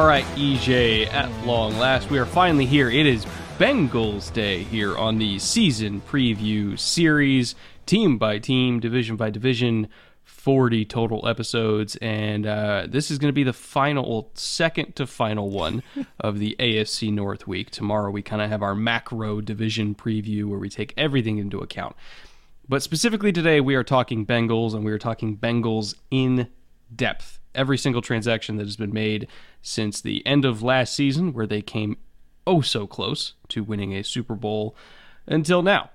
All right, EJ, at long last, we are finally here. It is Bengals Day here on the season preview series, team by team, division by division, 40 total episodes. And uh, this is going to be the final, second to final one of the AFC North week. Tomorrow, we kind of have our macro division preview where we take everything into account. But specifically today, we are talking Bengals, and we are talking Bengals in depth every single transaction that has been made since the end of last season, where they came oh so close to winning a Super Bowl until now.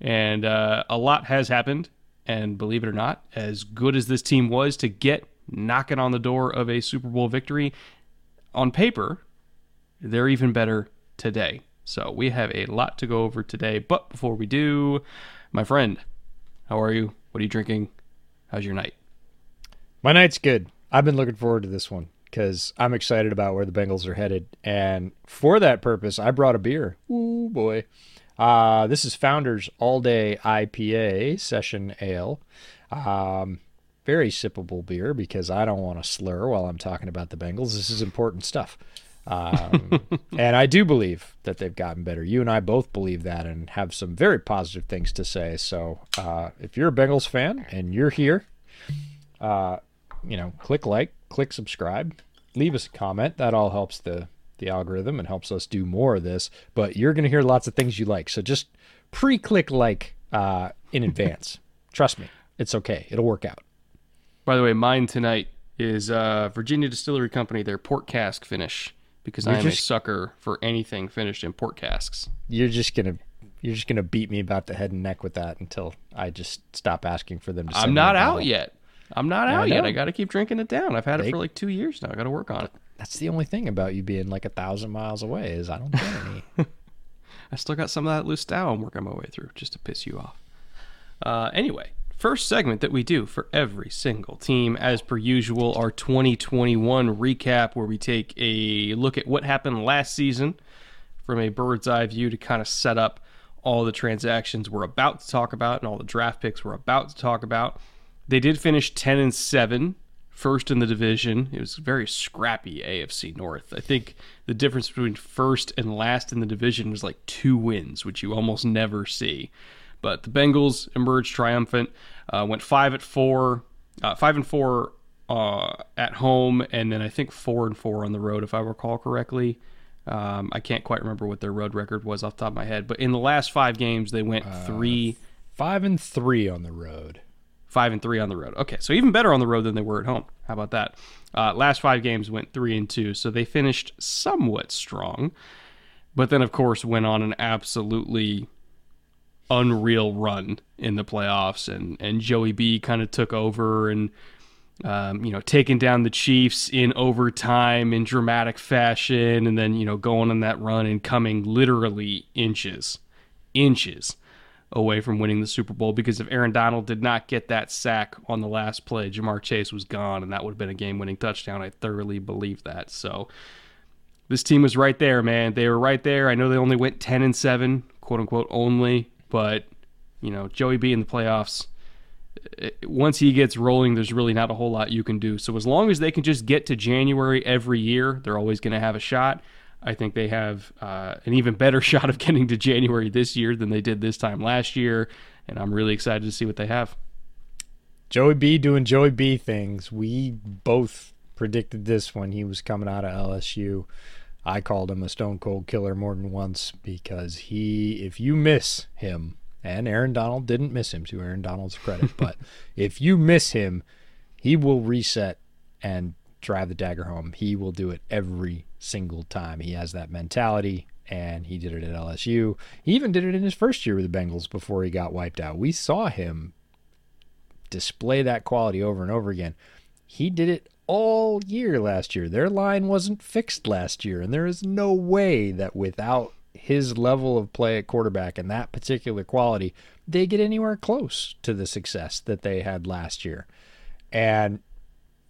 And uh, a lot has happened. And believe it or not, as good as this team was to get knocking on the door of a Super Bowl victory, on paper, they're even better today. So we have a lot to go over today. But before we do, my friend, how are you? What are you drinking? How's your night? My night's good. I've been looking forward to this one because I'm excited about where the Bengals are headed. And for that purpose, I brought a beer. Ooh, boy. Uh, this is Founders All Day IPA Session Ale. Um, very sippable beer because I don't want to slur while I'm talking about the Bengals. This is important stuff. Um, and I do believe that they've gotten better. You and I both believe that and have some very positive things to say. So uh, if you're a Bengals fan and you're here, uh, you know, click like, click subscribe, leave us a comment. That all helps the the algorithm and helps us do more of this. But you're going to hear lots of things you like. So just pre-click like uh, in advance. Trust me, it's okay. It'll work out. By the way, mine tonight is uh, Virginia Distillery Company, their port cask finish, because I am just- a sucker for anything finished in port casks. You're just gonna you're just gonna beat me about the head and neck with that until I just stop asking for them to. I'm not out bottle. yet. I'm not I out yet. I got to keep drinking it down. I've had it for like two years now. I got to work on it. That's the only thing about you being like a thousand miles away is I don't get any. I still got some of that loose Lustau I'm working my way through just to piss you off. Uh, anyway, first segment that we do for every single team, as per usual, our 2021 recap, where we take a look at what happened last season from a bird's eye view to kind of set up all the transactions we're about to talk about and all the draft picks we're about to talk about. They did finish 10 and 7, first in the division. It was a very scrappy AFC North. I think the difference between first and last in the division was like two wins, which you almost never see. But the Bengals emerged triumphant, uh, went five at four, uh, five and four uh, at home, and then I think four and four on the road, if I recall correctly. Um, I can't quite remember what their road record was off the top of my head, but in the last five games, they went three, Five and three on the road. Five and three on the road. Okay, so even better on the road than they were at home. How about that? Uh, last five games went three and two, so they finished somewhat strong, but then of course went on an absolutely unreal run in the playoffs, and and Joey B kind of took over and. Um, you know, taking down the Chiefs in overtime in dramatic fashion, and then you know going on that run and coming literally inches, inches away from winning the Super Bowl because if Aaron Donald did not get that sack on the last play, Ja'Marr Chase was gone, and that would have been a game-winning touchdown. I thoroughly believe that. So this team was right there, man. They were right there. I know they only went ten and seven, quote unquote, only, but you know Joey B in the playoffs eh, eh, once he gets rolling, there's really not a whole lot you can do. So as long as they can just get to January every year, they're always going to have a shot. I think they have uh, an even better shot of getting to January this year than they did this time last year, and I'm really excited to see what they have. Joey B doing Joey B things. We both predicted this when he was coming out of LSU. I called him a stone cold killer more than once because he, if you miss him, and Aaron Donald didn't miss him to Aaron Donald's credit, but if you miss him, he will reset and drive the dagger home. He will do it every single time. He has that mentality, and he did it at LSU. He even did it in his first year with the Bengals before he got wiped out. We saw him display that quality over and over again. He did it all year last year. Their line wasn't fixed last year, and there is no way that without his level of play at quarterback and that particular quality, they get anywhere close to the success that they had last year. And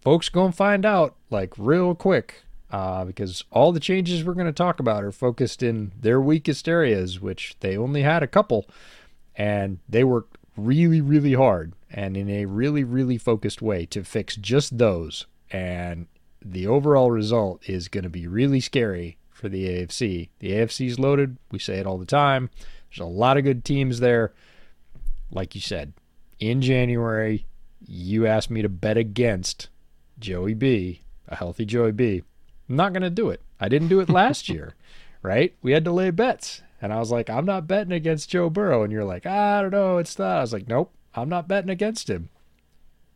folks going to find out like real quick uh, because all the changes we're going to talk about are focused in their weakest areas, which they only had a couple, and they worked really, really hard and in a really, really focused way to fix just those. And the overall result is going to be really scary for the AFC. The AFC is loaded. We say it all the time. There's a lot of good teams there. Like you said, in January, you asked me to bet against Joey B, a healthy Joey B. I'm not going to do it. I didn't do it last year, right? We had to lay bets. And I was like, I'm not betting against Joe Burrow. And you're like, I don't know. It's not. I was like, nope, I'm not betting against him.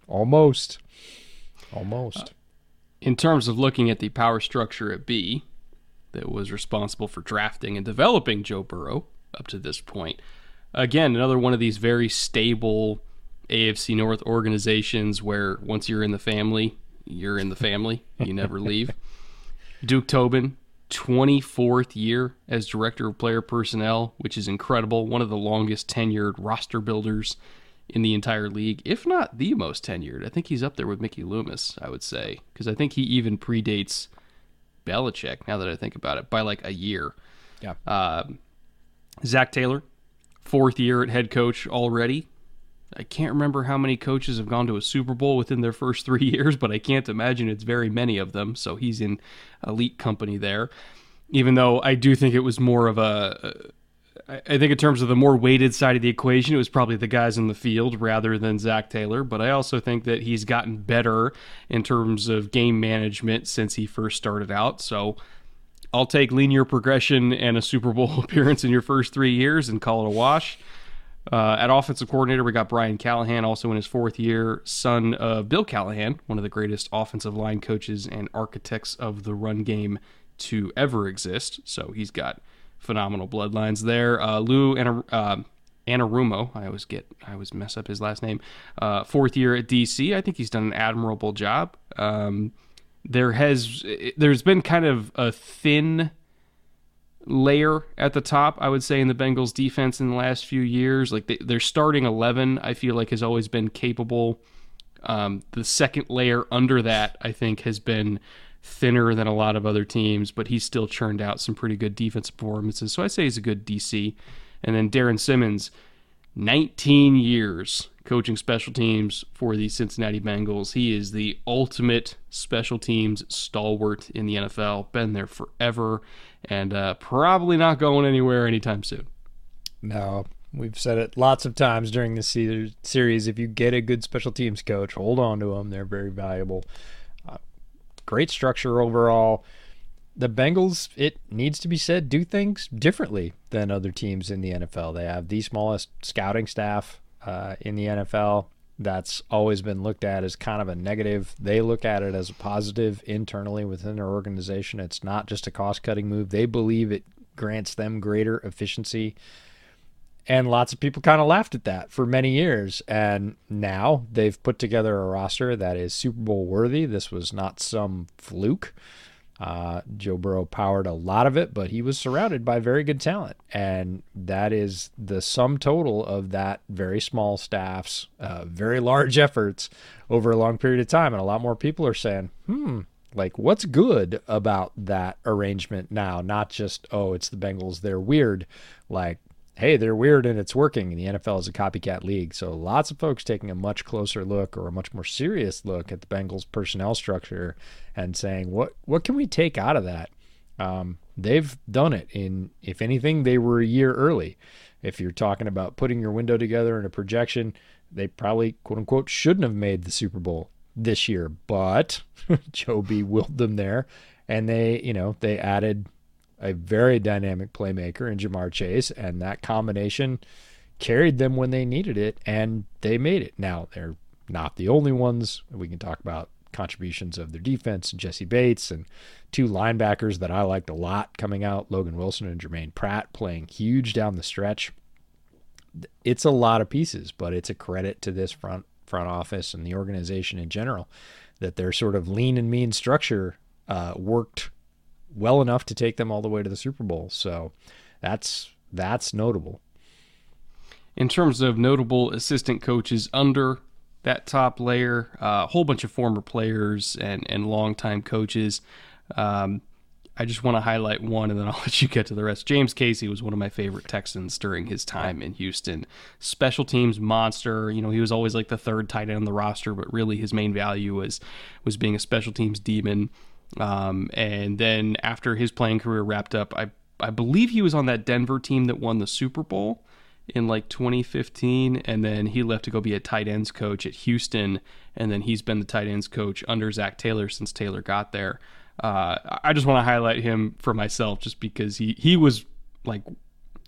Almost. Almost. Uh, in terms of looking at the power structure at B that was responsible for drafting and developing Joe Burrow up to this point, again, another one of these very stable AFC North organizations where once you're in the family, you're in the family. You never leave. Duke Tobin, 24th year as director of player personnel, which is incredible. One of the longest tenured roster builders in the entire league, if not the most tenured. I think he's up there with Mickey Loomis, I would say, because I think he even predates Belichick, now that I think about it, by like a year. Yeah. Uh, Zac Taylor, fourth year at head coach already. I can't remember how many coaches have gone to a Super Bowl within their first three years, but I can't imagine it's very many of them. So he's in elite company there. Even though I do think it was more of a, I think in terms of the more weighted side of the equation, it was probably the guys in the field rather than Zac Taylor. But I also think that he's gotten better in terms of game management since he first started out. So I'll take linear progression and a Super Bowl appearance in your first three years and call it a wash. Uh, at offensive coordinator, we got Brian Callahan, also in his fourth year, son of Bill Callahan, one of the greatest offensive line coaches and architects of the run game to ever exist. So he's got phenomenal bloodlines there. Uh, Lou and uh, Anarumo, I always get, I always mess up his last name. Uh, fourth year at DC, I think he's done an admirable job. Um, there has, there's been kind of a thin layer at the top, I would say, in the Bengals defense in the last few years. Like they, their starting 11, I feel like has always been capable. Um, the second layer under that, I think, has been thinner than a lot of other teams, but he's still churned out some pretty good defensive performances. So I say he's a good DC. And then Darrin Simmons, 19 years coaching special teams for the Cincinnati Bengals. He is the ultimate special teams stalwart in the NFL. Been there forever and uh, probably not going anywhere anytime soon. No, we've said it lots of times during this series. If you get a good special teams coach, hold on to them. They're very valuable. Uh, great structure overall. The Bengals, it needs to be said, do things differently than other teams in the NFL. They have the smallest scouting staff uh, in the NFL that's always been looked at as kind of a negative. They look at it as a positive internally within their organization. It's not just a cost cutting move. They believe it grants them greater efficiency. And lots of people kind of laughed at that for many years. And now they've put together a roster that is Super Bowl worthy. This was not some fluke. Uh, Joe Burrow powered a lot of it, but he was surrounded by very good talent. And that is the sum total of that very small staff's uh, very large efforts over a long period of time. And a lot more people are saying, hmm, like what's good about that arrangement now? Not just, oh, it's the Bengals, they're weird. Like, hey, they're weird and it's working. And the NFL is a copycat league. So lots of folks taking a much closer look or a much more serious look at the Bengals personnel structure and saying, what what can we take out of that? Um, they've done it in if anything, they were a year early. If you're talking about putting your window together in a projection, they probably quote unquote shouldn't have made the Super Bowl this year, but Joe B willed them there and they, you know, they added a very dynamic playmaker in Ja'Marr Chase, and that combination carried them when they needed it, and they made it. Now they're not the only ones. We can talk about contributions of their defense, Jessie Bates, and two linebackers that I liked a lot coming out, Logan Wilson and Germaine Pratt playing huge down the stretch. It's a lot of pieces, but it's a credit to this front front office and the organization in general that their sort of lean and mean structure uh, worked well enough to take them all the way to the Super Bowl. So that's that's notable. In terms of notable assistant coaches under that top layer, uh, a uh, whole bunch of former players and and longtime coaches. Um, I just want to highlight one, and then I'll let you get to the rest. James Casey was one of my favorite Texans during his time in Houston. Special teams monster. You know, he was always like the third tight end on the roster, but really his main value was was being a special teams demon. Um, and then after his playing career wrapped up, I I believe he was on that Denver team that won the Super Bowl in like 2015, and then he left to go be a tight ends coach at Houston, and then he's been the tight ends coach under Zac Taylor since Taylor got there. Uh, I just want to highlight him for myself, just because he he was like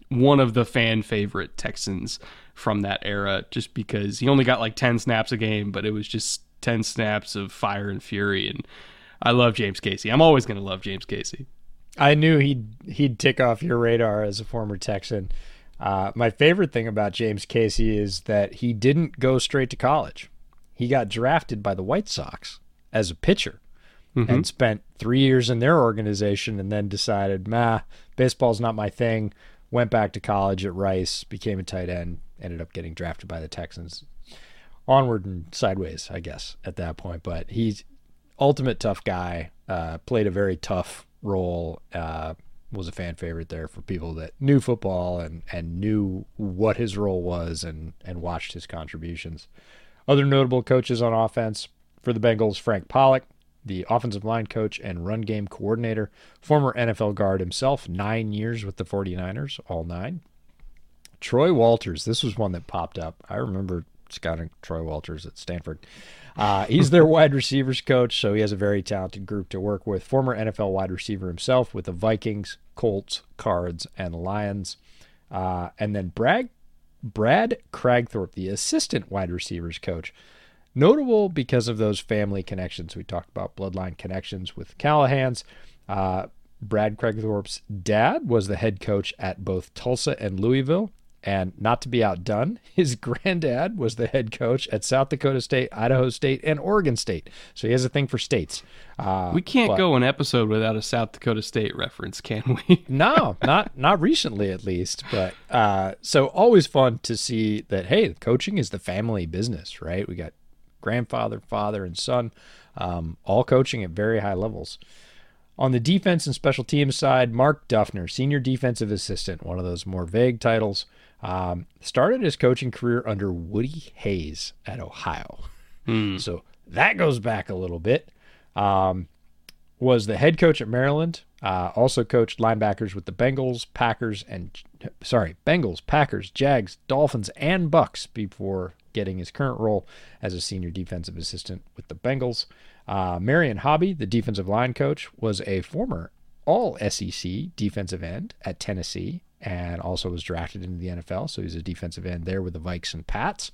one of the fan favorite Texans from that era, just because he only got like 10 snaps a game, but it was just 10 snaps of fire and fury. And I love James Casey. I'm always going to love James Casey. I knew he'd he'd tick off your radar as a former Texan. Uh, my favorite thing about James Casey is that he didn't go straight to college. He got drafted by the White Sox as a pitcher mm-hmm. and spent three years in their organization and then decided, nah, baseball's not my thing. Went back to college at Rice, became a tight end, ended up getting drafted by the Texans. Onward and sideways, I guess, at that point. But he's ultimate tough guy. Uh, played a very tough role. Uh, was a fan favorite there for people that knew football and, and knew what his role was and, and watched his contributions. Other notable coaches on offense for the Bengals Frank Pollack, the offensive line coach and run game coordinator, former NFL guard himself, nine years with the 49ers, all nine. Troy Walters, this was one that popped up. I remember scouting Troy Walters at Stanford. Uh, he's their wide receivers coach, so he has a very talented group to work with. Former NFL wide receiver himself with the Vikings, Colts, Cards, and Lions. Uh, and then Brad, Brad Kragthorpe, the assistant wide receivers coach. Notable because of those family connections. We talked about bloodline connections with Callahan's. Uh, Brad Kragthorpe's dad was the head coach at both Tulsa and Louisville. And not to be outdone, his granddad was the head coach at South Dakota State, Idaho State, and Oregon State. So he has a thing for states. Uh, we can't but, go an episode without a South Dakota State reference, can we? no, not not recently at least. But uh, so always fun to see that. Hey, coaching is the family business, right? We got grandfather, father, and son, um, all coaching at very high levels. On the defense and special teams side, Mark Duffner, senior defensive assistant, one of those more vague titles. Um, started his coaching career under Woody Hayes at Ohio. Hmm. So that goes back a little bit. Um, was the head coach at Maryland. Uh, also coached linebackers with the Bengals, Packers, and sorry, Bengals, Packers, Jags, Dolphins, and Bucks before getting his current role as a senior defensive assistant with the Bengals. Uh, Marion Hobby, the defensive line coach, was a former All SEC defensive end at Tennessee and also was drafted into the NFL. So he's a defensive end there with the Vikes and Pats.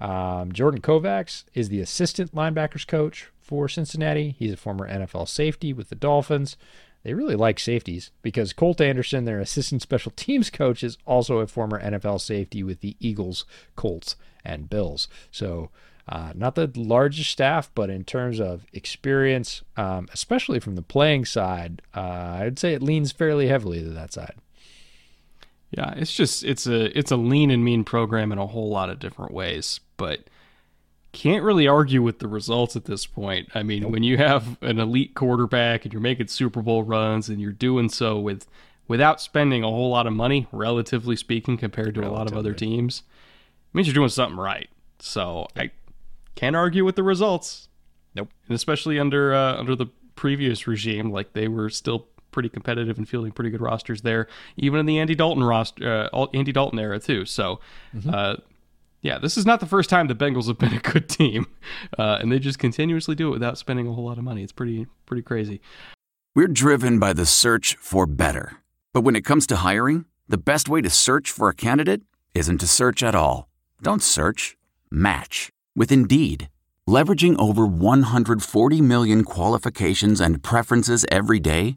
Um, Jordan Kovacs is the assistant linebackers coach for Cincinnati. He's a former NFL safety with the Dolphins. They really like safeties because Colt Anderson, their assistant special teams coach, is also a former NFL safety with the Eagles, Colts, and Bills. So, uh, not the largest staff, but in terms of experience, um, especially from the playing side, uh, I'd say it leans fairly heavily to that side. Yeah, it's just it's a it's a lean and mean program in a whole lot of different ways, but can't really argue with the results at this point. I mean, when you have an elite quarterback and you're making Super Bowl runs and you're doing so with without spending a whole lot of money, relatively speaking, compared to relatively. a lot of other teams, means you're doing something right. So I can't argue with the results. Nope. And especially under uh, under the previous regime, like they were still pretty competitive and fielding pretty good rosters there, even in the Andy Dalton roster, uh, Andy Dalton era too. So, mm-hmm. uh, yeah, this is not the first time the Bengals have been a good team, uh, and they just continuously do it without spending a whole lot of money. It's pretty pretty crazy. We're driven by the search for better, but when it comes to hiring, the best way to search for a candidate isn't to search at all. Don't search. Match with Indeed. Leveraging over 140 million qualifications and preferences every day,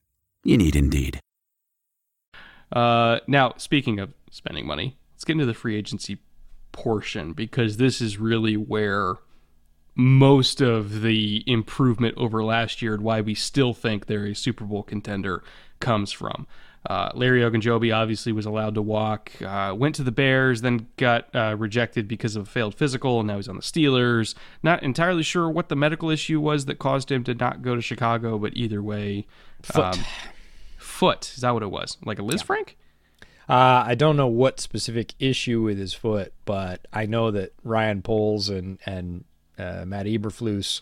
You need Indeed. Uh, now, speaking of spending money, let's get into the free agency portion because this is really where most of the improvement over last year and why we still think they're a Super Bowl contender comes from. Uh, Larry Ogunjobi obviously was allowed to walk, uh, went to the Bears, then got uh, rejected because of a failed physical, and now he's on the Steelers. Not entirely sure what the medical issue was that caused him to not go to Chicago, but either way, foot. Um, foot is that what it was? Like a Liz yeah. Frank? Uh, I don't know what specific issue with his foot, but I know that Ryan Poles and and uh, Matt Eberflus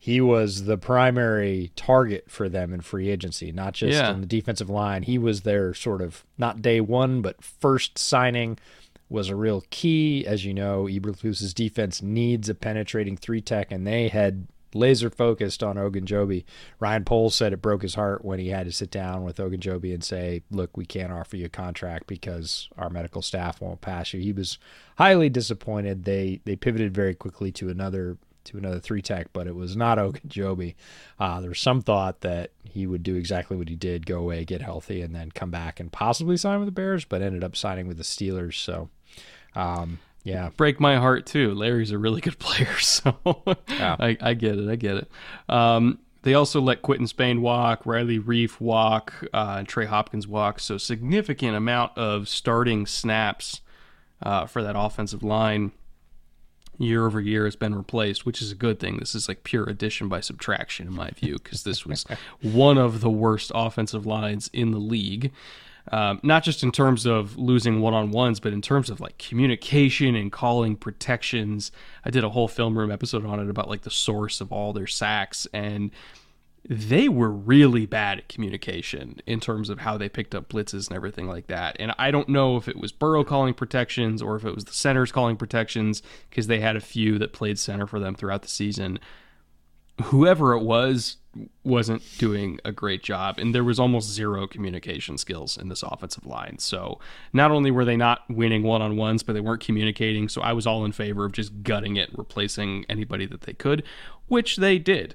he was the primary target for them in free agency, not just yeah. on the defensive line. He was their sort of not day one, but first signing was a real key. As you know, Eberflus's defense needs a penetrating three tech, and they had laser focused on Ogunjobi. Ryan Poles said it broke his heart when he had to sit down with Ogunjobi and say, "Look, we can't offer you a contract because our medical staff won't pass you." He was highly disappointed. They they pivoted very quickly to another to another three tech, but it was not Ogunjobi. Uh, there was some thought that he would do exactly what he did, go away, get healthy, and then come back and possibly sign with the Bears, but ended up signing with the Steelers. So, um, yeah, break my heart too. Larry's a really good player, so yeah. I, I, get it. I get it. Um, they also let Quinton Spain walk, Riley Reiff walk, uh, and Trey Hopkins walk. So significant amount of starting snaps uh, for that offensive line year over year has been replaced, which is a good thing. This is like pure addition by subtraction, in my view, because this was one of the worst offensive lines in the league. Um, not just in terms of losing one on ones, but in terms of like communication and calling protections. I did a whole film room episode on it about like the source of all their sacks. And they were really bad at communication in terms of how they picked up blitzes and everything like that. And I don't know if it was Burrow calling protections or if it was the centers calling protections because they had a few that played center for them throughout the season. Whoever it was wasn't doing a great job, and there was almost zero communication skills in this offensive line. So not only were they not winning one on ones, but they weren't communicating. So I was all in favor of just gutting it, replacing anybody that they could, which they did.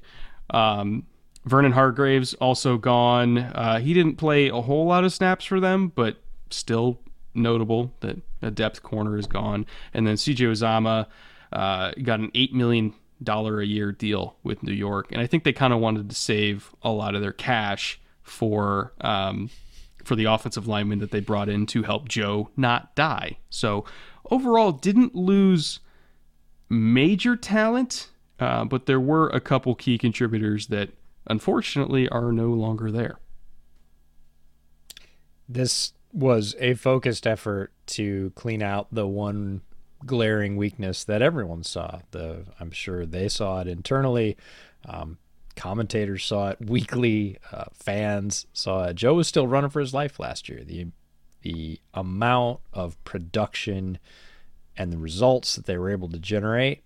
Um, Vernon Hargreaves also gone. Uh, he didn't play a whole lot of snaps for them, but still notable that a depth corner is gone. And then CJ Uzomah uh, got an eight million dollar a year deal with New York, and I think they kind of wanted to save a lot of their cash for um, for the offensive lineman that they brought in to help Joe not die. So overall, didn't lose major talent, uh, but there were a couple key contributors that unfortunately are no longer there. This was a focused effort to clean out the one glaring weakness that everyone saw. The I'm sure they saw it internally. Um, commentators saw it weekly. Uh, fans saw it. Joe was still running for his life last year. The the amount of production and the results that they were able to generate,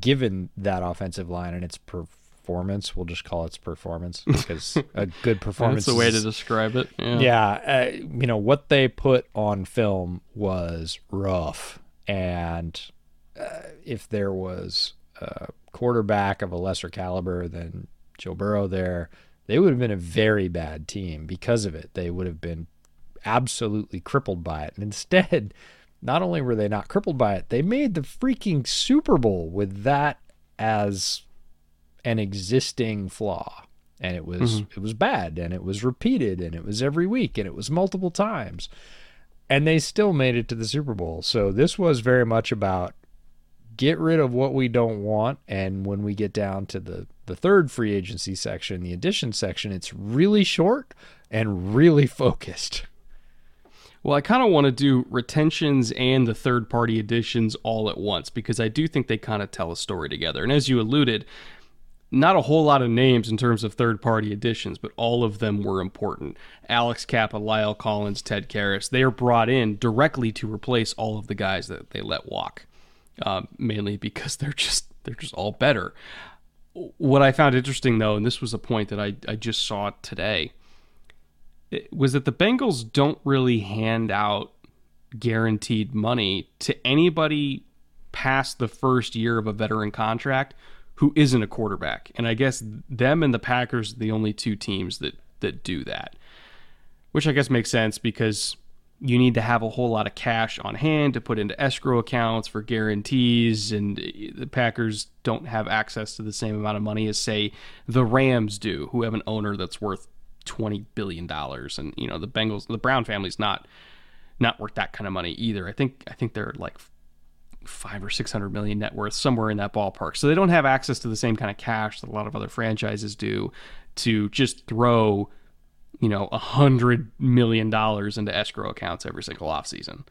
given that offensive line and its performance. We'll just call it performance because a good performance. That's the way to describe it. Yeah, yeah uh, you know what they put on film was rough, and uh, if there was a quarterback of a lesser caliber than Joe Burrow there, they would have been a very bad team because of it. They would have been absolutely crippled by it. And instead, not only were they not crippled by it, they made the freaking Super Bowl with that as an existing flaw. And it was mm-hmm. it was bad and it was repeated and it was every week and it was multiple times. And they still made it to the Super Bowl. So this was very much about get rid of what we don't want and when we get down to the the third free agency section, the addition section, it's really short and really focused. Well, I kind of want to do retentions and the third party additions all at once because I do think they kind of tell a story together. And as you alluded, not a whole lot of names in terms of third party additions, but all of them were important. Alex Cappa, La'el Collins, Ted Karras, they are brought in directly to replace all of the guys that they let walk, uh, mainly because they're just they're just all better. What I found interesting though, and this was a point that I, I just saw today, was that the Bengals don't really hand out guaranteed money to anybody past the first year of a veteran contract who isn't a quarterback. And I guess them and the Packers are the only two teams that that do that. Which I guess makes sense because you need to have a whole lot of cash on hand to put into escrow accounts for guarantees and the Packers don't have access to the same amount of money as say the Rams do who have an owner that's worth 20 billion dollars and you know the Bengals the Brown family's not not worth that kind of money either. I think I think they're like five or six hundred million net worth, somewhere in that ballpark. So they don't have access to the same kind of cash that a lot of other franchises do to just throw, you know, a hundred million dollars into escrow accounts every single offseason.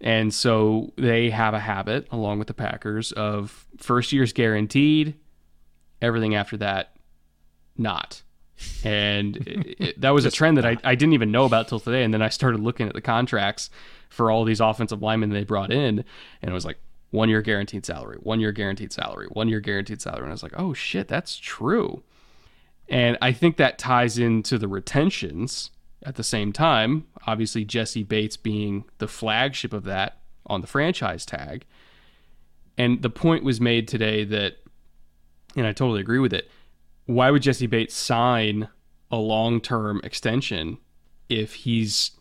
And so they have a habit, along with the Packers, of first year's guaranteed, everything after that, not. And it, it, that was a trend that I, I didn't even know about till today. And then I started looking at the contracts for all these offensive linemen they brought in, and it was like one year guaranteed salary, one year guaranteed salary, one year guaranteed salary. And I was like, oh shit, that's true. And I think that ties into the retentions at the same time. Obviously, Jessie Bates being the flagship of that on the franchise tag. And the point was made today that, and I totally agree with it. Why would Jessie Bates sign a long term extension if he's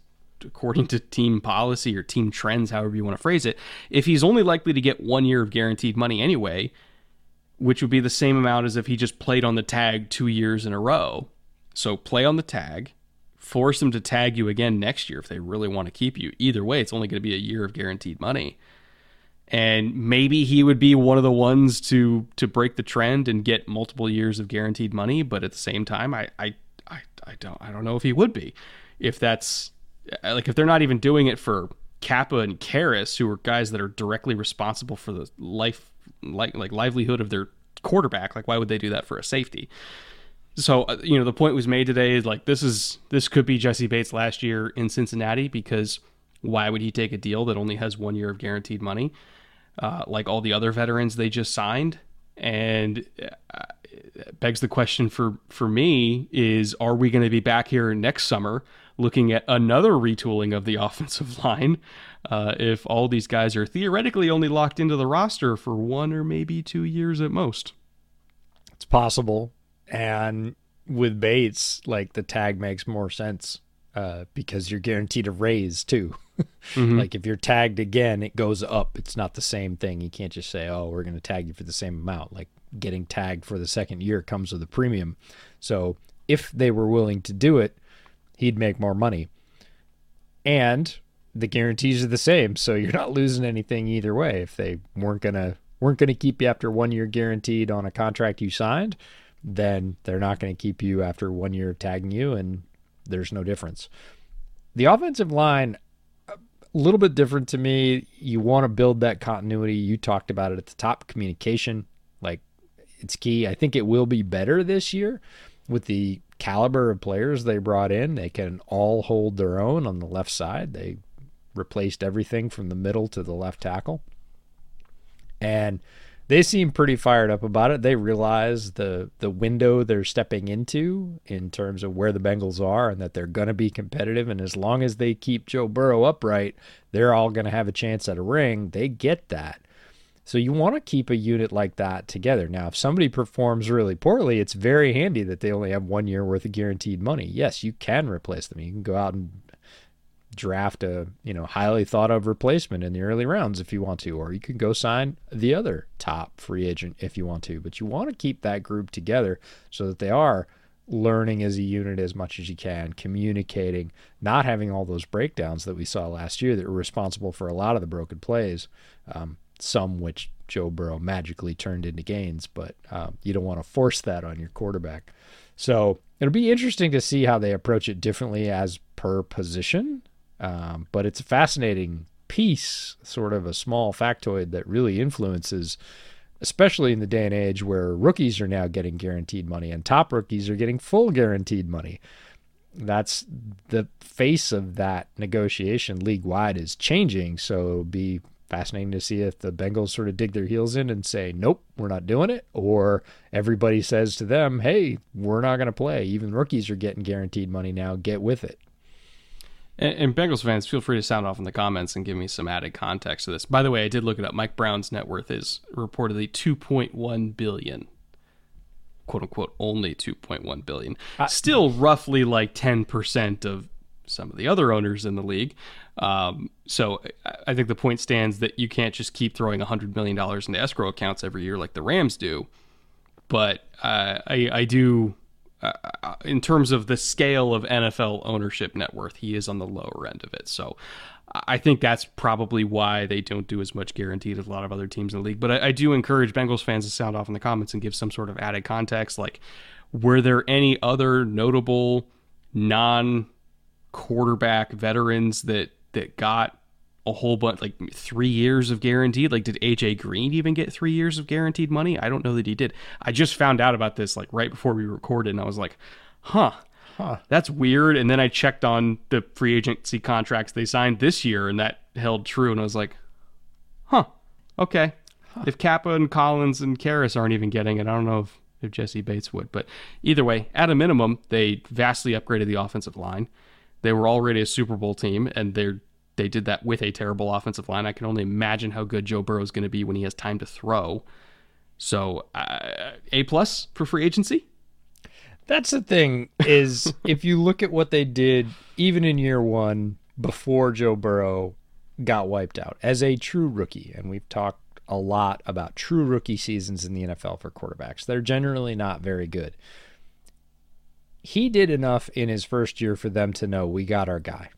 according to team policy or team trends, however you want to phrase it, if he's only likely to get one year of guaranteed money anyway, which would be the same amount as if he just played on the tag two years in a row. So play on the tag, force them to tag you again next year if they really want to keep you. Either way, it's only going to be a year of guaranteed money. And maybe he would be one of the ones to to break the trend and get multiple years of guaranteed money, but at the same time, I I, I, don't I don't know if he would be. If that's like if they're not even doing it for Cappa and Karras, who are guys that are directly responsible for the life like like livelihood of their quarterback, like why would they do that for a safety? So uh, you know the point was made today is like this is this could be Jessie Bates last year in Cincinnati because why would he take a deal that only has one year of guaranteed money, uh, like all the other veterans they just signed? And uh, begs the question for for me is are we going to be back here next summer looking at another retooling of the offensive line uh, if all these guys are theoretically only locked into the roster for one or maybe two years at most. It's possible. And with Bates, like the tag makes more sense uh, because you're guaranteed a raise too. mm-hmm. Like if you're tagged again, it goes up. It's not the same thing. You can't just say, oh, we're going to tag you for the same amount. Like getting tagged for the second year comes with a premium. So if they were willing to do it, he'd make more money. And the guarantees are the same, so you're not losing anything either way. If they weren't gonna weren't gonna keep you after one year guaranteed on a contract you signed, then they're not gonna keep you after one year tagging you, and there's no difference. The offensive line, a little bit different to me. You want to build that continuity. You talked about it at the top. Communication, like it's key. I think it will be better this year with the caliber of players they brought in, they can all hold their own on the left side. They replaced everything from the middle to the left tackle. And they seem pretty fired up about it. They realize the the window they're stepping into in terms of where the Bengals are and that they're going to be competitive and as long as they keep Joe Burrow upright, they're all going to have a chance at a ring. They get that. So you want to keep a unit like that together. Now, if somebody performs really poorly, it's very handy that they only have one year worth of guaranteed money. Yes, you can replace them. You can go out and draft a you know highly thought of replacement in the early rounds if you want to, or you can go sign the other top free agent if you want to. But you want to keep that group together so that they are learning as a unit as much as you can, communicating, not having all those breakdowns that we saw last year that were responsible for a lot of the broken plays, um, some which Joe Burrow magically turned into gains, but um, you don't want to force that on your quarterback. So it'll be interesting to see how they approach it differently as per position. Um, but it's a fascinating piece, sort of a small factoid that really influences especially in the day and age where rookies are now getting guaranteed money and top rookies are getting full guaranteed money. That's the face of that negotiation league wide is changing. So it'll be fascinating to see if the Bengals sort of dig their heels in and say, nope, we're not doing it. Or everybody says to them, hey, we're not going to play. Even rookies are getting guaranteed money now. Get with it. And, and, Bengals fans, feel free to sound off in the comments and give me some added context to this. By the way, I did look it up. Mike Brown's net worth is reportedly 2.1 billion, quote unquote, only 2.1 billion. Uh, Still roughly like 10% of some of the other owners in the league. Um, so I think the point stands that you can't just keep throwing $100 million into escrow accounts every year like the Rams do. But uh, I, I do uh, uh, in terms of the scale of NFL ownership net worth, he is on the lower end of it. So I think that's probably why they don't do as much guaranteed as a lot of other teams in the league. But I, I do encourage Bengals fans to sound off in the comments and give some sort of added context. Like, were there any other notable non quarterback veterans that that got a whole bunch, like three years of guaranteed. Like, did AJ Green even get three years of guaranteed money? I don't know that he did. I just found out about this like right before we recorded, and I was like, huh. Huh. That's weird. And then I checked on the free agency contracts they signed this year, and that held true. And I was like, huh, okay. Huh. If Cappa and Collins and Karras aren't even getting it, I don't know if, if Jessie Bates would. But either way, at a minimum, they vastly upgraded the offensive line. They were already a Super Bowl team, and they're they did that with a terrible offensive line. I can only imagine how good Joe Burrow is going to be when he has time to throw. So, uh, A plus for free agency. That's the thing is if you look at what they did even in year 1 before Joe Burrow got wiped out as a true rookie and we've talked a lot about true rookie seasons in the NFL for quarterbacks. They're generally not very good. He did enough in his first year for them to know we got our guy.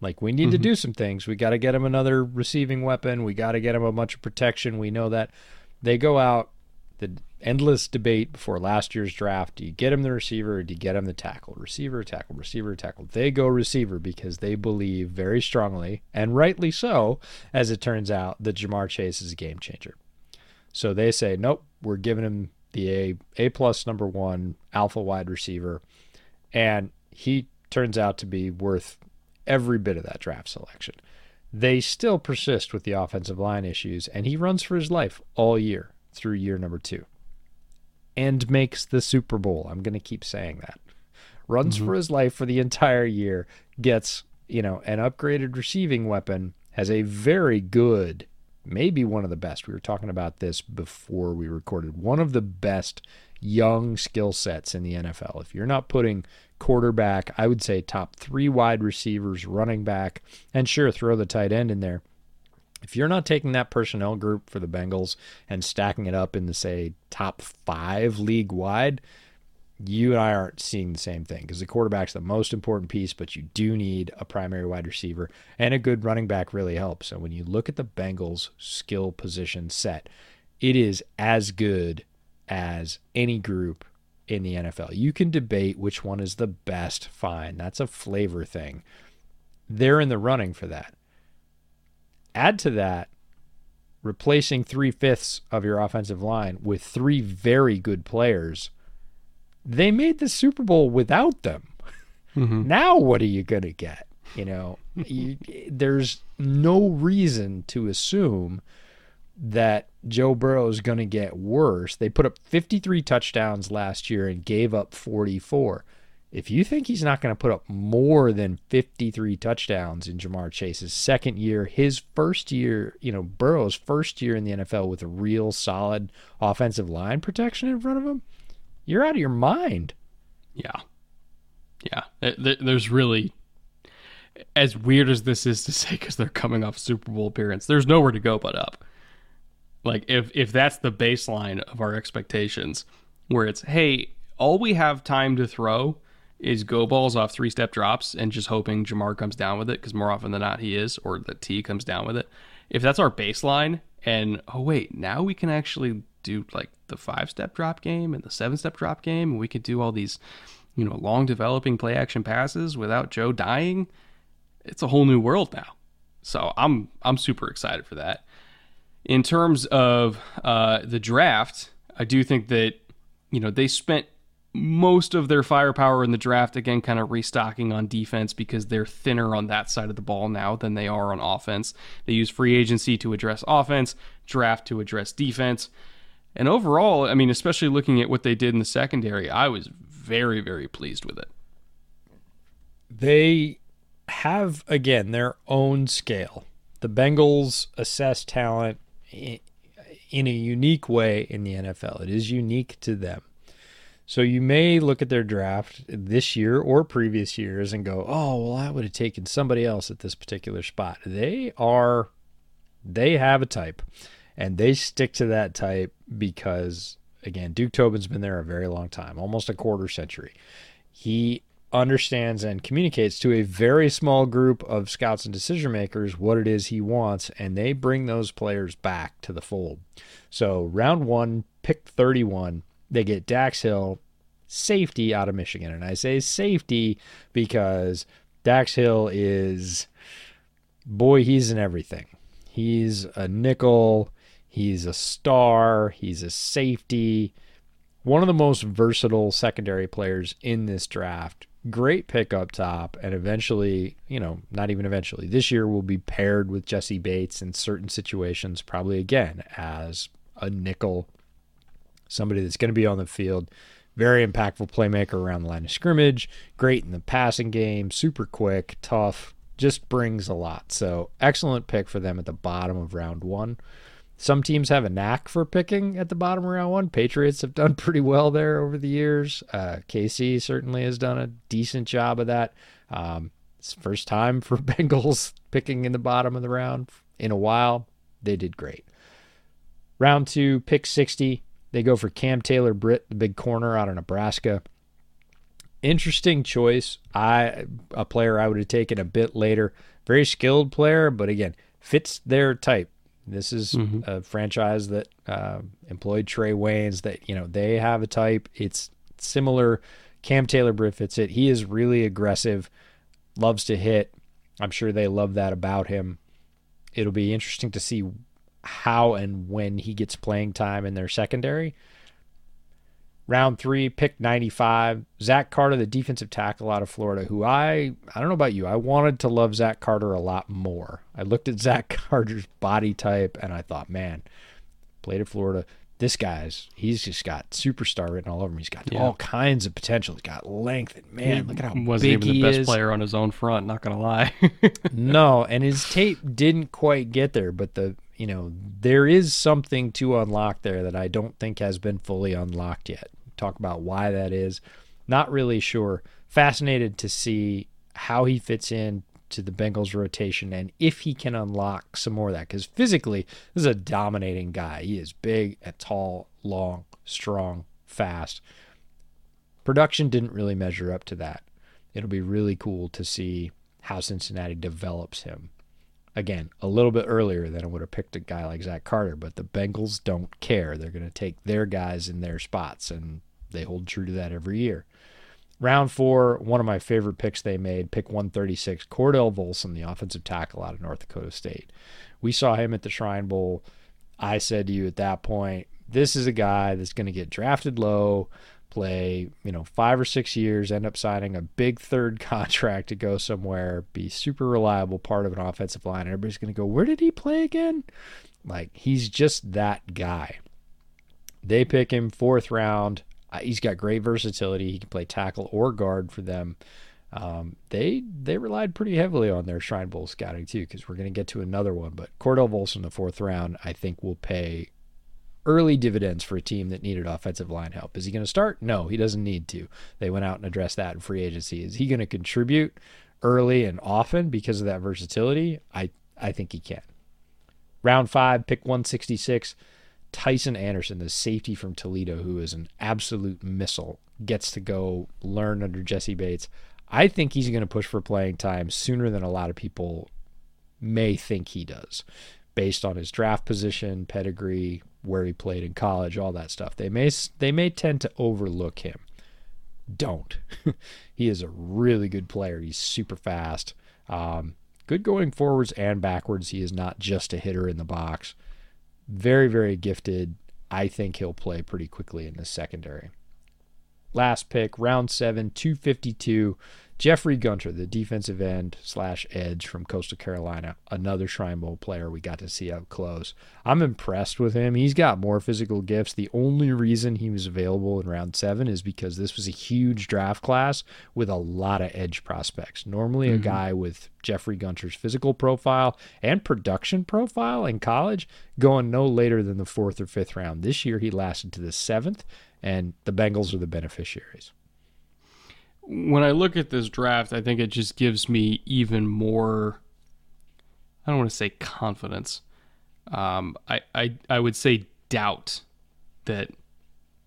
Like we need mm-hmm. to do some things. We got to get him another receiving weapon. We got to get him a bunch of protection. We know that they go out the endless debate before last year's draft. Do you get him the receiver or do you get him the tackle? Receiver, tackle, receiver, tackle. They go receiver because they believe very strongly, and rightly so, as it turns out, that Ja'Marr Chase is a game changer. So they say, nope, we're giving him the A A plus number one alpha wide receiver, and he turns out to be worth every bit of that draft selection. They still persist with the offensive line issues, and he runs for his life all year through year number two and makes the Super Bowl. I'm going to keep saying that. Runs mm-hmm. for his life for the entire year, gets, you know, an upgraded receiving weapon, has a very good, maybe one of the best. We were talking about this before we recorded. One of the best young skill sets in the NFL. If you're not putting quarterback, I would say top three wide receivers, running back, and sure, throw the tight end in there. If you're not taking that personnel group for the Bengals and stacking it up in the, say, top five league wide, you and I aren't seeing the same thing because the quarterback's the most important piece, but you do need a primary wide receiver and a good running back really helps. So when you look at the Bengals skill position set, it is as good as any group in the NFL. You can debate which one is the best, fine. That's a flavor thing. They're in the running for that. Add to that, replacing three fifths of your offensive line with three very good players. They made the Super Bowl without them. Mm-hmm. Now, what are you going to get? You know, you, there's no reason to assume that Joe Burrow is going to get worse. They put up 53 touchdowns last year and gave up 44. If you think he's not going to put up more than 53 touchdowns in Ja'Marr Chase's second year, his first year, you know, Burrow's first year in the NFL with a real solid offensive line protection in front of him, you're out of your mind. Yeah. Yeah. There's really as weird as this is to say because they're coming off Super Bowl appearance, there's nowhere to go but up. Like if if that's the baseline of our expectations, where it's hey, all we have time to throw is go balls off three step drops and just hoping Ja'Marr comes down with it because more often than not he is, or that T comes down with it. If that's our baseline, and oh wait, now we can actually do like the five step drop game and the seven step drop game, and we could do all these, you know, long developing play action passes without Joe dying. It's a whole new world now. So I'm I'm super excited for that. In terms of uh, the draft, I do think that you know they spent most of their firepower in the draft again kind of restocking on defense because they're thinner on that side of the ball now than they are on offense. They use free agency to address offense, draft to address defense. And overall, I mean, especially looking at what they did in the secondary, I was very very pleased with it. They have again their own scale. The Bengals assess talent in a unique way in the NFL. It is unique to them. So you may look at their draft this year or previous years and go, "Oh, well, I would have taken somebody else at this particular spot." They are they have a type and they stick to that type because again, Duke Tobin's been there a very long time, almost a quarter century. He understands and communicates to a very small group of scouts and decision makers what it is he wants, and they bring those players back to the fold. So, round one, pick 31, they get Dax Hill, safety out of Michigan. And I say safety because Dax Hill is, boy, he's in everything. He's a nickel, he's a star, he's a safety. One of the most versatile secondary players in this draft great pick up top, and eventually, you know, not even eventually, this year will be paired with Jessie Bates in certain situations, probably again as a nickel, somebody that's going to be on the field. Very impactful playmaker around the line of scrimmage, great in the passing game, super quick, tough, just brings a lot. So, excellent pick for them at the bottom of round one. Some teams have a knack for picking at the bottom of round one. Patriots have done pretty well there over the years. Uh, KC certainly has done a decent job of that. Um, it's first time for Bengals picking in the bottom of the round in a while. They did great. Round two, pick 60. They go for Cam Taylor Britt, the big corner out of Nebraska. Interesting choice. I a player I would have taken a bit later. Very skilled player, but again, fits their type. This is mm-hmm. a franchise that uh, employed Trae Waynes. That you know they have a type. It's similar. Cam Taylor Britt fits it. He is really aggressive, loves to hit. I'm sure they love that about him. It'll be interesting to see how and when he gets playing time in their secondary. Round three, pick 95. Zach Carter, the defensive tackle out of Florida, who I, I don't know about you, I wanted to love Zach Carter a lot more. I looked at Zach Carter's body type and I thought, man, played at Florida. This guy's, he's just got superstar written all over him. He's got yeah. all kinds of potential. He's got length and man, he look at how wasn't even the best is. player on his own front. Not gonna lie. no, and his tape didn't quite get there, but the you know there is something to unlock there that I don't think has been fully unlocked yet talk about why that is. Not really sure. Fascinated to see how he fits in to the Bengals rotation and if he can unlock some more of that. Because physically, this is a dominating guy. He is big and tall, long, strong, fast. Production didn't really measure up to that. It'll be really cool to see how Cincinnati develops him. Again, a little bit earlier than I would have picked a guy like Zach Carter, but the Bengals don't care. They're going to take their guys in their spots, and they hold true to that every year. Round four, one of my favorite picks they made, pick 136, Cordell Volson, the offensive tackle out of North Dakota State. We saw him at the Shrine Bowl. I said to you at that point, this is a guy that's going to get drafted low, play, you know, five or six years, end up signing a big third contract to go somewhere, be super reliable part of an offensive line. Everybody's going to go, where did he play again? Like, he's just that guy. They pick him fourth round. Uh, he's got great versatility. He can play tackle or guard for them. Um, they they relied pretty heavily on their Shrine Bowl scouting too, because we're going to get to another one. But Cordell Volson, the fourth round, I think will pay early dividends for a team that needed offensive line help. Is he going to start? No, he doesn't need to. They went out and addressed that in free agency. Is he going to contribute early and often because of that versatility, I, I think he can. Round five, pick 166. Tycen Anderson, the safety from Toledo, who is an absolute missile, gets to go learn under Jessie Bates. I think he's going to push for playing time sooner than a lot of people may think he does, based on his draft position, pedigree, where he played in college, all that stuff. They may they may tend to overlook him. Don't. he is a really good player. He's super fast. Um, good going forwards and backwards. He is not just a hitter in the box. Very, very gifted. I think he'll play pretty quickly in the secondary. Last pick, round seven, 252. Jeffrey Gunter, the defensive end slash edge from Coastal Carolina, another Shrine Bowl player we got to see up close. I'm impressed with him. He's got more physical gifts. The only reason he was available in round seven is because this was a huge draft class with a lot of edge prospects. Normally, mm-hmm. a guy with Jeffrey Gunter's physical profile and production profile in college going no later than the fourth or fifth round. This year, he lasted to the seventh, and the Bengals are the beneficiaries when I look at this draft, I think it just gives me even more. I don't want to say confidence. Um, I, I I would say doubt that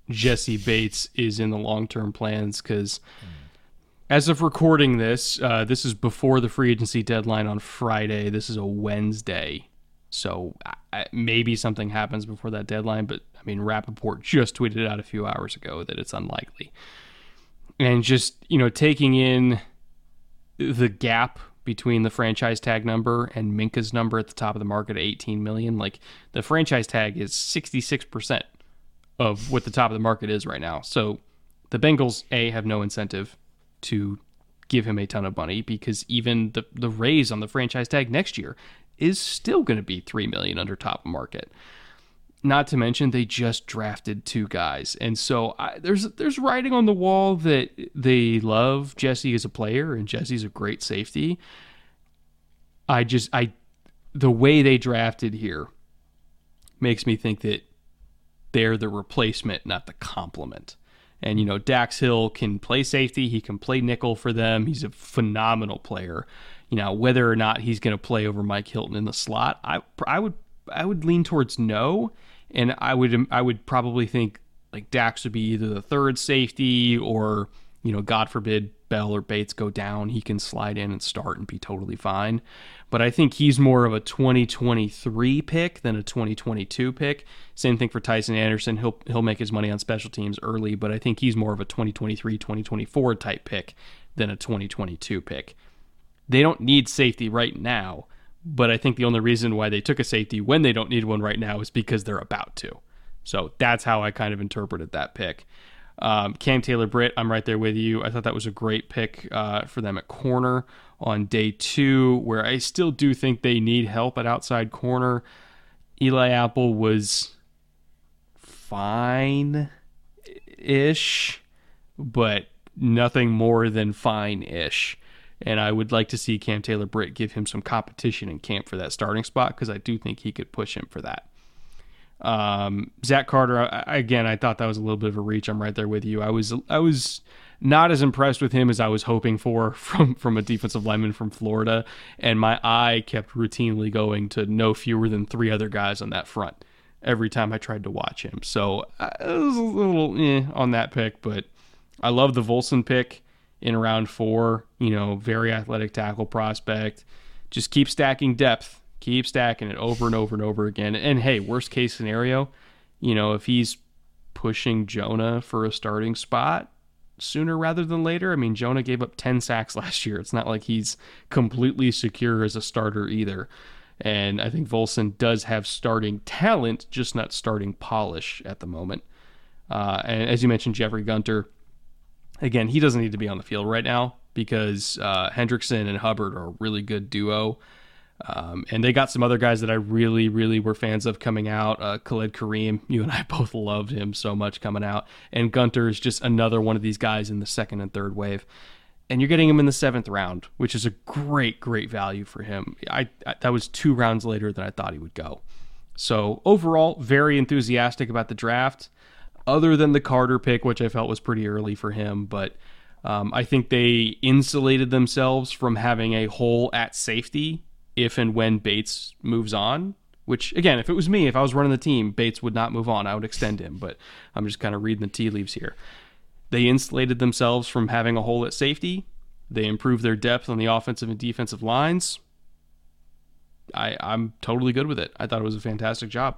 Jessie Bates is in the long term plans because as of recording this, uh, this is before the free agency deadline on Friday. This is a Wednesday. So I, maybe something happens before that deadline, but I mean, Rapoport just tweeted out a few hours ago that it's unlikely and just you know taking in the gap between the franchise tag number and Minkah's number at the top of the market at 18 million. Like the franchise tag is 66% of what the top of the market is right now. So the Bengals a have no incentive to give him a ton of money because even the the raise on the franchise tag next year is still going to be 3 million under top of market. Not to mention they just drafted two guys, and so I, there's there's writing on the wall that they love Jessie as a player, and Jessie's a great safety. I just I the way they drafted here makes me think that they're the replacement, not the complement. And you know, Dax Hill can play safety, he can play nickel for them. He's a phenomenal player. You know, whether or not he's going to play over Mike Hilton in the slot, I I would I would lean towards no and I would I would probably think like Dax would be either the third safety or you know God forbid Bell or Bates go down, he can slide in and start and be totally fine. But I think he's more of a 2023 pick than a 2022 pick. Same thing for Tycen Anderson. He'll he'll make his money on special teams early, but I think he's more of a 2023 2024 type pick than a 2022 pick. They don't need safety right now, but I think the only reason why they took a safety when they don't need one right now is because they're about to. So that's how I kind of interpreted that pick. Um, Cam Taylor Britt, I'm right there with you. I thought that was a great pick uh, for them at corner on day two, where I still do think they need help at outside corner. Eli Apple was fine ish, but nothing more than fine ish and I would like to see Cam Taylor Britt give him some competition in camp for that starting spot because I do think he could push him for that. Um, Zach Carter, I, again, I thought that was a little bit of a reach. I'm right there with you. I was I was not as impressed with him as I was hoping for from from a defensive lineman from Florida, and my eye kept routinely going to no fewer than three other guys on that front every time I tried to watch him. So uh, I was a little eh, on that pick, but I love the Volson pick in round four. You know, very athletic tackle prospect. Just keep stacking depth, keep stacking it over and over and over again. And hey, worst case scenario, you know, if he's pushing Jonah for a starting spot sooner rather than later. I mean, Jonah gave up 10 sacks last year. It's not like he's completely secure as a starter either. And I think Volson does have starting talent, just not starting polish at the moment. Uh, and as you mentioned, Jeffrey Gunter, again, he doesn't need to be on the field right now because uh, Hendrickson and Hubbard are a really good duo. Um, and they got some other guys that I really, really were fans of coming out. Uh, Khalid Kareem, you and I both loved him so much coming out. And Gunter is just another one of these guys in the second and third wave. And you're getting him in the seventh round, which is a great, great value for him. I, I that was two rounds later than I thought he would go. So overall, very enthusiastic about the draft other than the Carter pick, which I felt was pretty early for him. But Um, I think they insulated themselves from having a hole at safety if and when Bates moves on. Which, again, if it was me, if I was running the team, Bates would not move on. I would extend him, but I'm just kind of reading the tea leaves here. They insulated themselves from having a hole at safety. They improved their depth on the offensive and defensive lines. I, I'm totally good with it. I thought it was a fantastic job.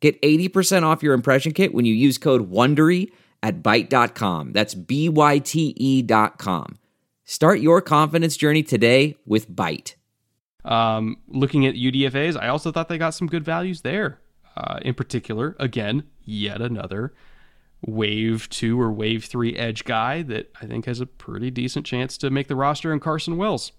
Get 80% off your impression kit when you use code WONDERY at Byte.com. That's B-Y-T-E dot com. Start your confidence journey today with Byte. Um, looking at UDFAs, I also thought they got some good values there. Uh, in particular, again, yet another wave two or wave three edge guy that I think has a pretty decent chance to make the roster in Carson Wells.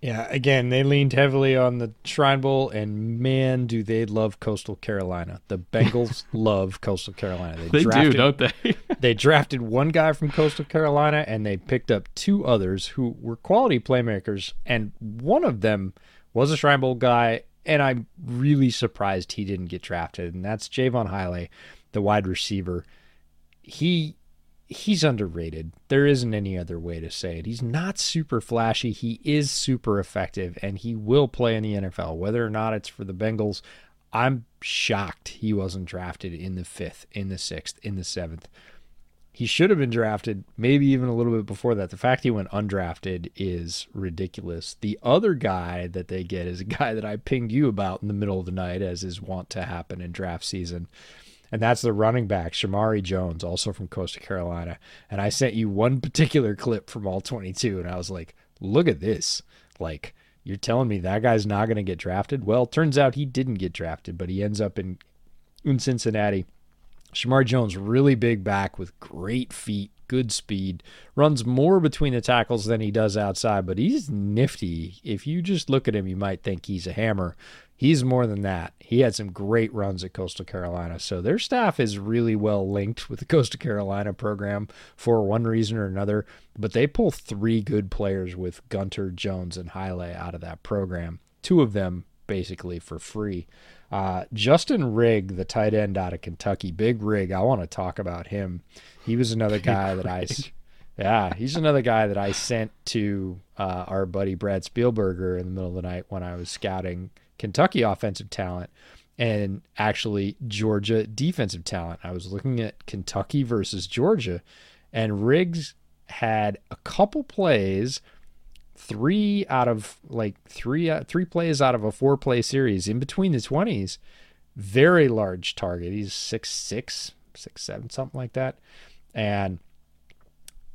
Yeah, again, they leaned heavily on the Shrine Bowl, and man, do they love Coastal Carolina. The Bengals love Coastal Carolina. They, they drafted, do, don't they? they drafted one guy from Coastal Carolina, and they picked up two others who were quality playmakers, and one of them was a Shrine Bowl guy, and I'm really surprised he didn't get drafted, and that's Jaivon Heiligh, the wide receiver. He he's underrated. There isn't any other way to say it. He's not super flashy. He is super effective, and he will play in the NFL. Whether or not it's for the Bengals, I'm shocked he wasn't drafted in the fifth, in the sixth, in the seventh. He should have been drafted maybe even a little bit before that. The fact he went undrafted is ridiculous. The other guy that they get is a guy that I pinged you about in the middle of the night, as is wont to happen in draft season and that's the running back, Shermari Jones, also from Coastal Carolina. And I sent you one particular clip from all 22, and I was like, look at this. Like, you're telling me that guy's not going to get drafted? Well, turns out he didn't get drafted, but he ends up in, in Cincinnati. Shamar Jones, really big back with great feet, good speed, runs more between the tackles than he does outside, but he's nifty. If you just look at him, you might think he's a hammer. He's more than that. He had some great runs at Coastal Carolina. So their staff is really well linked with the Coastal Carolina program for one reason or another. But they pull three good players with Gunter, Jones, and Heiligh out of that program. Two of them basically for free. Uh, Justin Rigg, the tight end out of Kentucky, big Rig. I want to talk about him. He was another guy that I. Yeah, he's another guy that I sent to uh, our buddy Brad Spielberger in the middle of the night when I was scouting Kentucky offensive talent and actually Georgia defensive talent. I was looking at Kentucky versus Georgia, and Riggs had a couple plays, three out of like three uh, three plays out of a four play series in between the twenties. Very large target. He's six six, six seven, something like that, and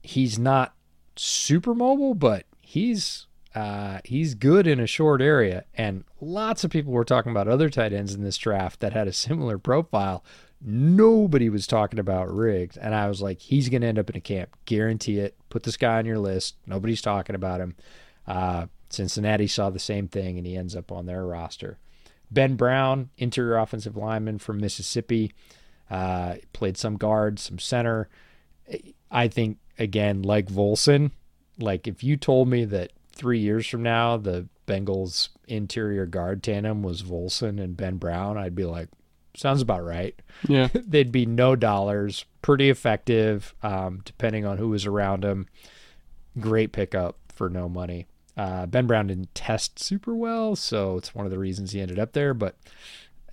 he's not super mobile, but he's uh, he's good in a short area, and lots of people were talking about other tight ends in this draft that had a similar profile. Nobody was talking about Riggs, and I was like, he's going to end up in a camp, guarantee it. Put this guy on your list. Nobody's talking about him. Uh, Cincinnati saw the same thing, and he ends up on their roster. Ben Brown, interior offensive lineman from Mississippi, uh, played some guard, some center. I think again, like Volson, like if you told me that three years from now, the Bengals interior guard tandem was Volson and Ben Brown, I'd be like, sounds about right. Yeah. They'd be no dollars, pretty effective, um, depending on who was around him. Great pickup for no money. Uh, ben Brown didn't test super well, so it's one of the reasons he ended up there. But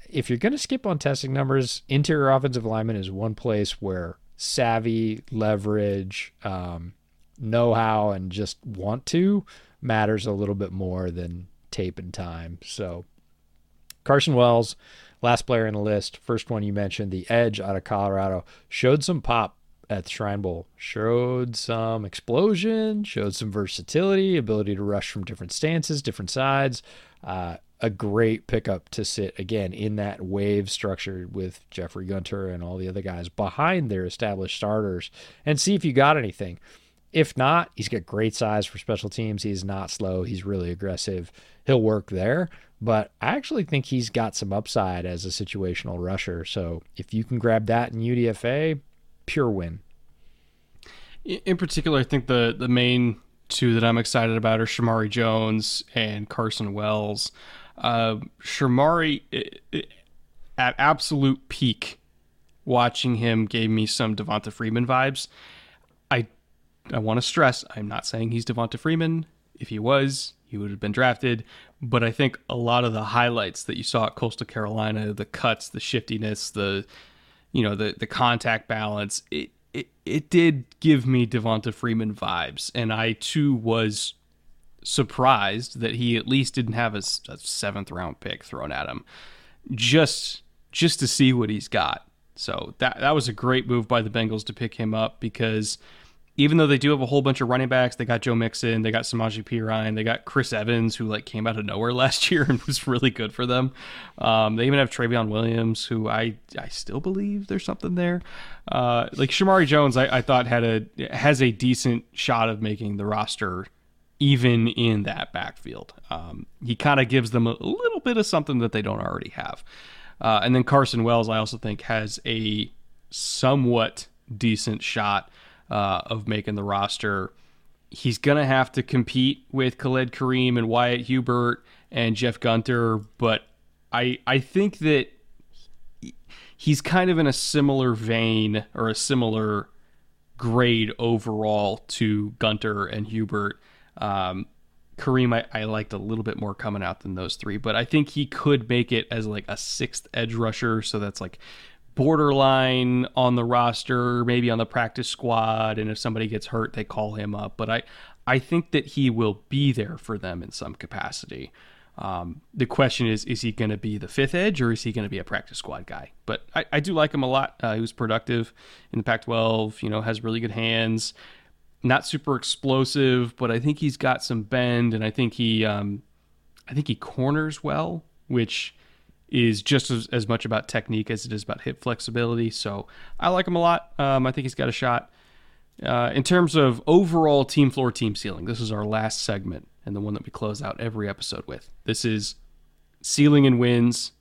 if you're going to skip on testing numbers, interior offensive lineman is one place where savvy, leverage, um, know how, and just want to matters a little bit more than tape and time. So Carson Wells, last player in the list, first one you mentioned, the Edge out of Colorado, showed some pop at the Shrine Bowl. Showed some explosion, showed some versatility, ability to rush from different stances, different sides. Uh, a great pickup to sit again in that wave structure with Jeffrey Gunter and all the other guys behind their established starters and see if you got anything If not, he's got great size for special teams. He's not slow. He's really aggressive. He'll work there. But I actually think he's got some upside as a situational rusher. So if you can grab that in UDFA, pure win. In particular, I think the the main two that I'm excited about are Shermari Jones and Carson Wells. Uh, Shermari, at absolute peak, watching him gave me some Devonta Freeman vibes. I I want to stress, I'm not saying he's Devonta Freeman. If he was, he would have been drafted. But I think a lot of the highlights that you saw at Coastal Carolina, the cuts, the shiftiness, the you know, the the contact balance, it it, it did give me Devonta Freeman vibes. And I too was surprised that he at least didn't have a, a seventh round pick thrown at him. Just just to see what he's got. So that that was a great move by the Bengals to pick him up because even though they do have a whole bunch of running backs, they got Joe Mixon, they got Samaje Perine, they got Chris Evans, who like came out of nowhere last year and was really good for them. Um, they even have Trayveon Williams, who I I still believe there's something there. Uh, like Shermari Jones, I, I thought had a has a decent shot of making the roster, even in that backfield. Um, he kind of gives them a little bit of something that they don't already have. Uh, and then Carson Wells, I also think has a somewhat decent shot uh, of making the roster. He's going to have to compete with Khalid Kareem and Wyatt Hubert and Jeff Gunter, but I I think that he's kind of in a similar vein or a similar grade overall to Gunter and Hubert. Um, Kareem, I, I, liked a little bit more coming out than those three, but I think he could make it as like a sixth edge rusher. So that's like borderline on the roster, maybe on the practice squad, and if somebody gets hurt, they call him up. But I, I think that he will be there for them in some capacity. Um, the question is, is he going to be the fifth edge or is he going to be a practice squad guy? But I, I do like him a lot. Uh, he was productive in the Pac-12. You know, has really good hands. Not super explosive, but I think he's got some bend, and I think he, um, I think he corners well, which is just as, as much about technique as it is about hip flexibility. So I like him a lot. Um, I think he's got a shot. Uh, in terms of overall team floor, team ceiling, this is our last segment and the one that we close out every episode with. This is ceiling in wins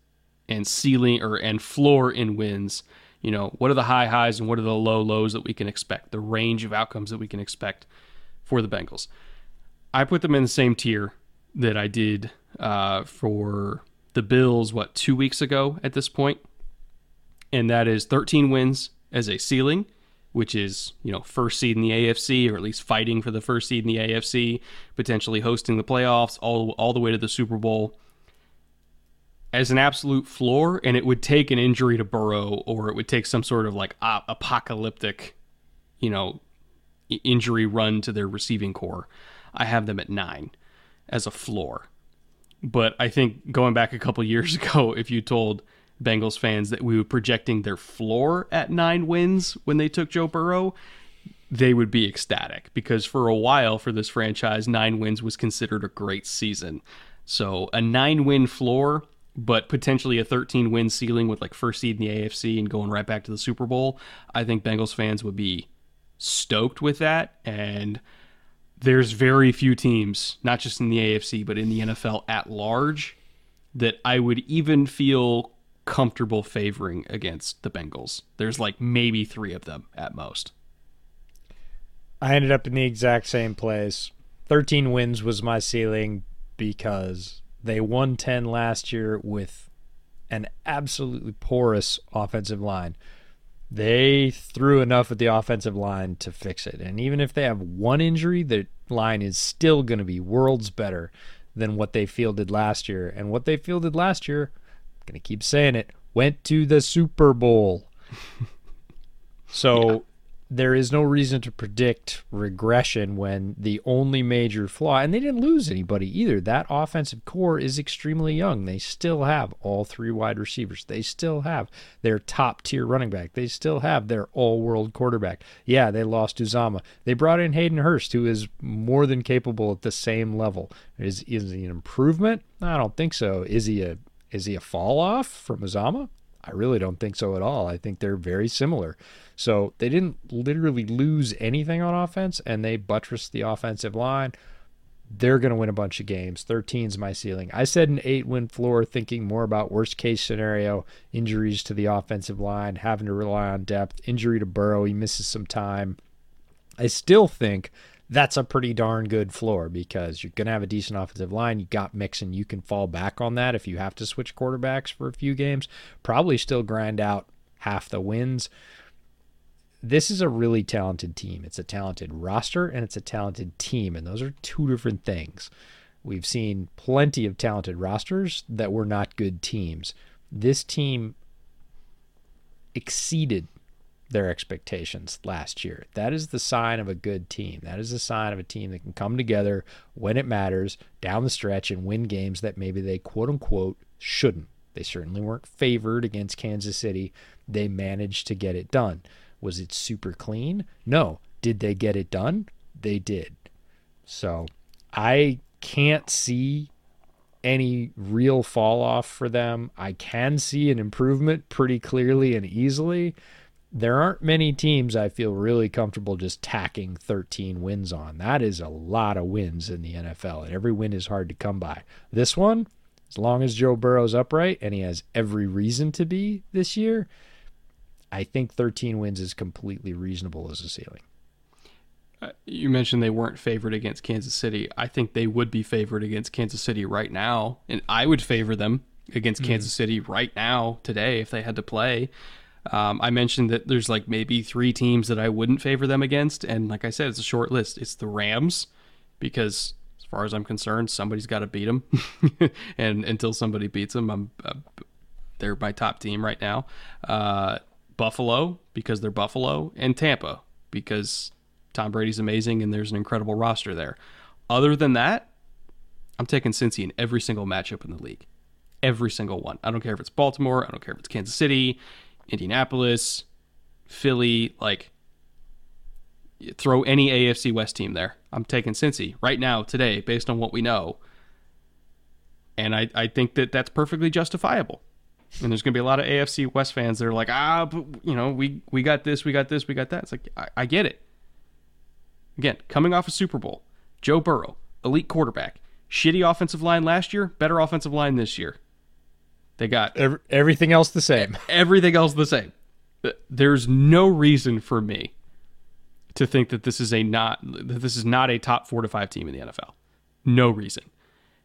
and ceiling or and floor in wins. You know, what are the high highs and what are the low lows that we can expect? The range of outcomes that we can expect for the Bengals. I put them in the same tier that I did uh, for the Bills, what, two weeks ago at this point, and that is 13 wins as a ceiling, which is, you know, first seed in the AFC, or at least fighting for the first seed in the AFC, potentially hosting the playoffs all, all the way to the Super Bowl as an absolute floor, and it would take an injury to Burrow, or it would take some sort of like apocalyptic, you know, injury run to their receiving corps. I have them at nine as a floor. But I think going back a couple years ago, if you told Bengals fans that we were projecting their floor at nine wins when they took Joe Burrow, they would be ecstatic because for a while for this franchise, nine wins was considered a great season. So a nine win floor, but potentially a 13 win ceiling with like first seed in the AFC and going right back to the Super Bowl, I think Bengals fans would be stoked with that. And there's very few teams, not just in the AFC, but in the NFL at large, that I would even feel comfortable favoring against the Bengals. There's like maybe three of them at most. I ended up in the exact same place. 13 wins was my ceiling because they won 10 last year with an absolutely porous offensive line they threw enough at the offensive line to fix it. And even if they have one injury, the line is still going to be worlds better than what they fielded last year. And what they fielded last year, I'm going to keep saying it, went to the Super Bowl. so there is no reason to predict regression when the only major flaw, and they didn't lose anybody either. That offensive core is extremely young. They still have all three wide receivers. They still have their top tier running back. They still have their all world quarterback. Yeah, they lost Uzomah. They brought in Hayden Hurst, who is more than capable at the same level. Is is he an improvement? I don't think so. Is he a is he a fall off from Uzomah? I really don't think so at all. I think they're very similar. So they didn't literally lose anything on offense, and they buttressed the offensive line. They're going to win a bunch of games. 13 is my ceiling. I said an eight win floor, thinking more about worst case scenario injuries to the offensive line, having to rely on depth, injury to Burrow. He misses some time. I still think that's a pretty darn good floor because you're going to have a decent offensive line. You got Mixon. You can fall back on that if you have to switch quarterbacks for a few games. Probably still grind out half the wins this is a really talented team. It's a talented roster and it's a talented team, and those are two different things. We've seen plenty of talented rosters that were not good teams. This team exceeded their expectations last year. That is the sign of a good team. That is the sign of a team that can come together when it matters down the stretch and win games that maybe they quote unquote shouldn't. They certainly weren't favored against Kansas City. They managed to get it done. Was it super clean? No. Did they get it done? They did. So I can't see any real fall off for them. I can see an improvement pretty clearly and easily. There aren't many teams I feel really comfortable just tacking 13 wins on. That is a lot of wins in the NFL, and every win is hard to come by. This one, as long as Joe Burrow's upright, and he has every reason to be this year, I think 13 wins is completely reasonable as a ceiling. Uh, you mentioned they weren't favored against Kansas City. I think they would be favored against Kansas City right now, and I would favor them against mm-hmm. Kansas City right now today if they had to play. Um, I mentioned that there's like maybe three teams that I wouldn't favor them against, and like I said, it's a short list. It's the Rams because, as far as I'm concerned, somebody's got to beat them, and until somebody beats them, I'm uh, they're my top team right now. Uh, Buffalo because they're Buffalo, and Tampa because Tom Brady's amazing and there's an incredible roster there. Other than that, I'm taking Cincy in every single matchup in the league. Every single one. I don't care if it's Baltimore, I don't care if it's Kansas City, Indianapolis, Philly, like throw any AFC West team there. I'm taking Cincy right now, today, based on what we know. And I, I think that that's perfectly justifiable. And there's going to be a lot of AFC West fans that are like, ah, but, you know, we we got this, we got this, we got that. It's like I, I get it. Again, coming off a Super Bowl, Joe Burrow, elite quarterback, shitty offensive line last year, better offensive line this year. They got Every, everything else the same. Everything else the same. There's no reason for me to think that this is a not that this is not a top four to five team in the NFL. No reason.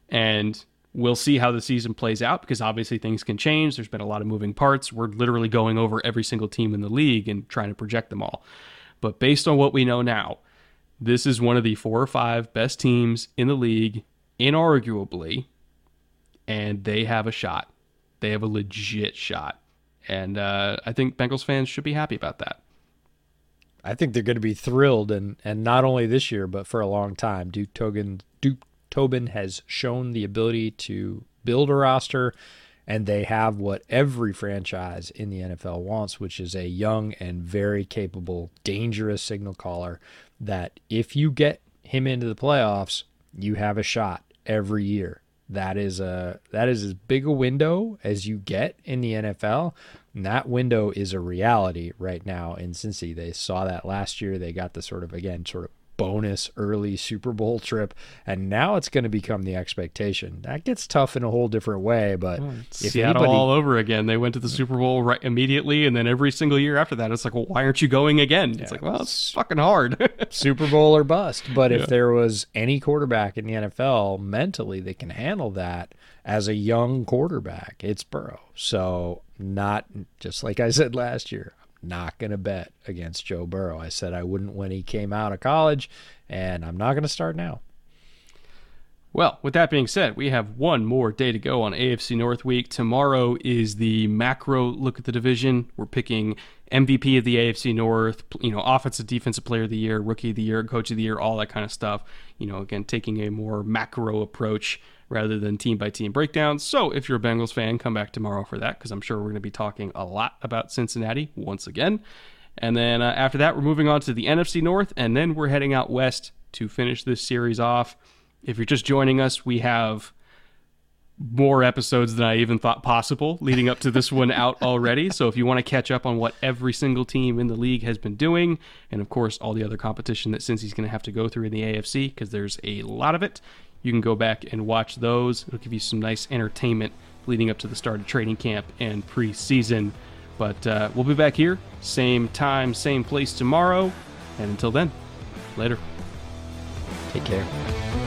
And We'll see how the season plays out because obviously things can change. There's been a lot of moving parts. We're literally going over every single team in the league and trying to project them all. But based on what we know now, this is one of the four or five best teams in the league, inarguably, and they have a shot. They have a legit shot. And uh, I think Bengals fans should be happy about that. I think they're going to be thrilled, and, and not only this year, but for a long time. Duke Togan, Duke Tobin has shown the ability to build a roster, and they have what every franchise in the NFL wants, which is a young and very capable, dangerous signal caller that if you get him into the playoffs, you have a shot every year. That is a that is as big a window as you get in the NFL. And that window is a reality right now in Cincy. They saw that last year. They got the sort of again sort of bonus early Super Bowl trip, and now it's going to become the expectation. That gets tough in a whole different way, but oh, if Seattle anybody, all over again. They went to the Super Bowl right immediately, and then every single year after that, it's like, well, why aren't you going again? Yeah, it's like, well, it's fucking hard. Super Bowl or bust. But yeah. if there was any quarterback in the NFL mentally that can handle that as a young quarterback, it's Burrow. So not just like I said last year not going to bet against Joe Burrow. I said I wouldn't when he came out of college, and I'm not going to start now. Well, with that being said, we have one more day to go on AFC North week. Tomorrow is the macro look at the division. We're picking MVP of the AFC North, you know, offensive defensive player of the year, rookie of the year, coach of the year, all that kind of stuff. You know, again, taking a more macro approach rather than team by team breakdowns. So if you're a Bengals fan, come back tomorrow for that because I'm sure we're going to be talking a lot about Cincinnati once again. And then uh, after that, we're moving on to the NFC North, and then we're heading out west to finish this series off. If you're just joining us, we have more episodes than I even thought possible leading up to this one out already. So if you want to catch up on what every single team in the league has been doing, and of course all the other competition that Cincy's going to have to go through in the AFC, because there's a lot of it, you can go back and watch those. It'll give you some nice entertainment leading up to the start of training camp and preseason. But uh, we'll be back here, same time, same place tomorrow. And until then, later. Take care.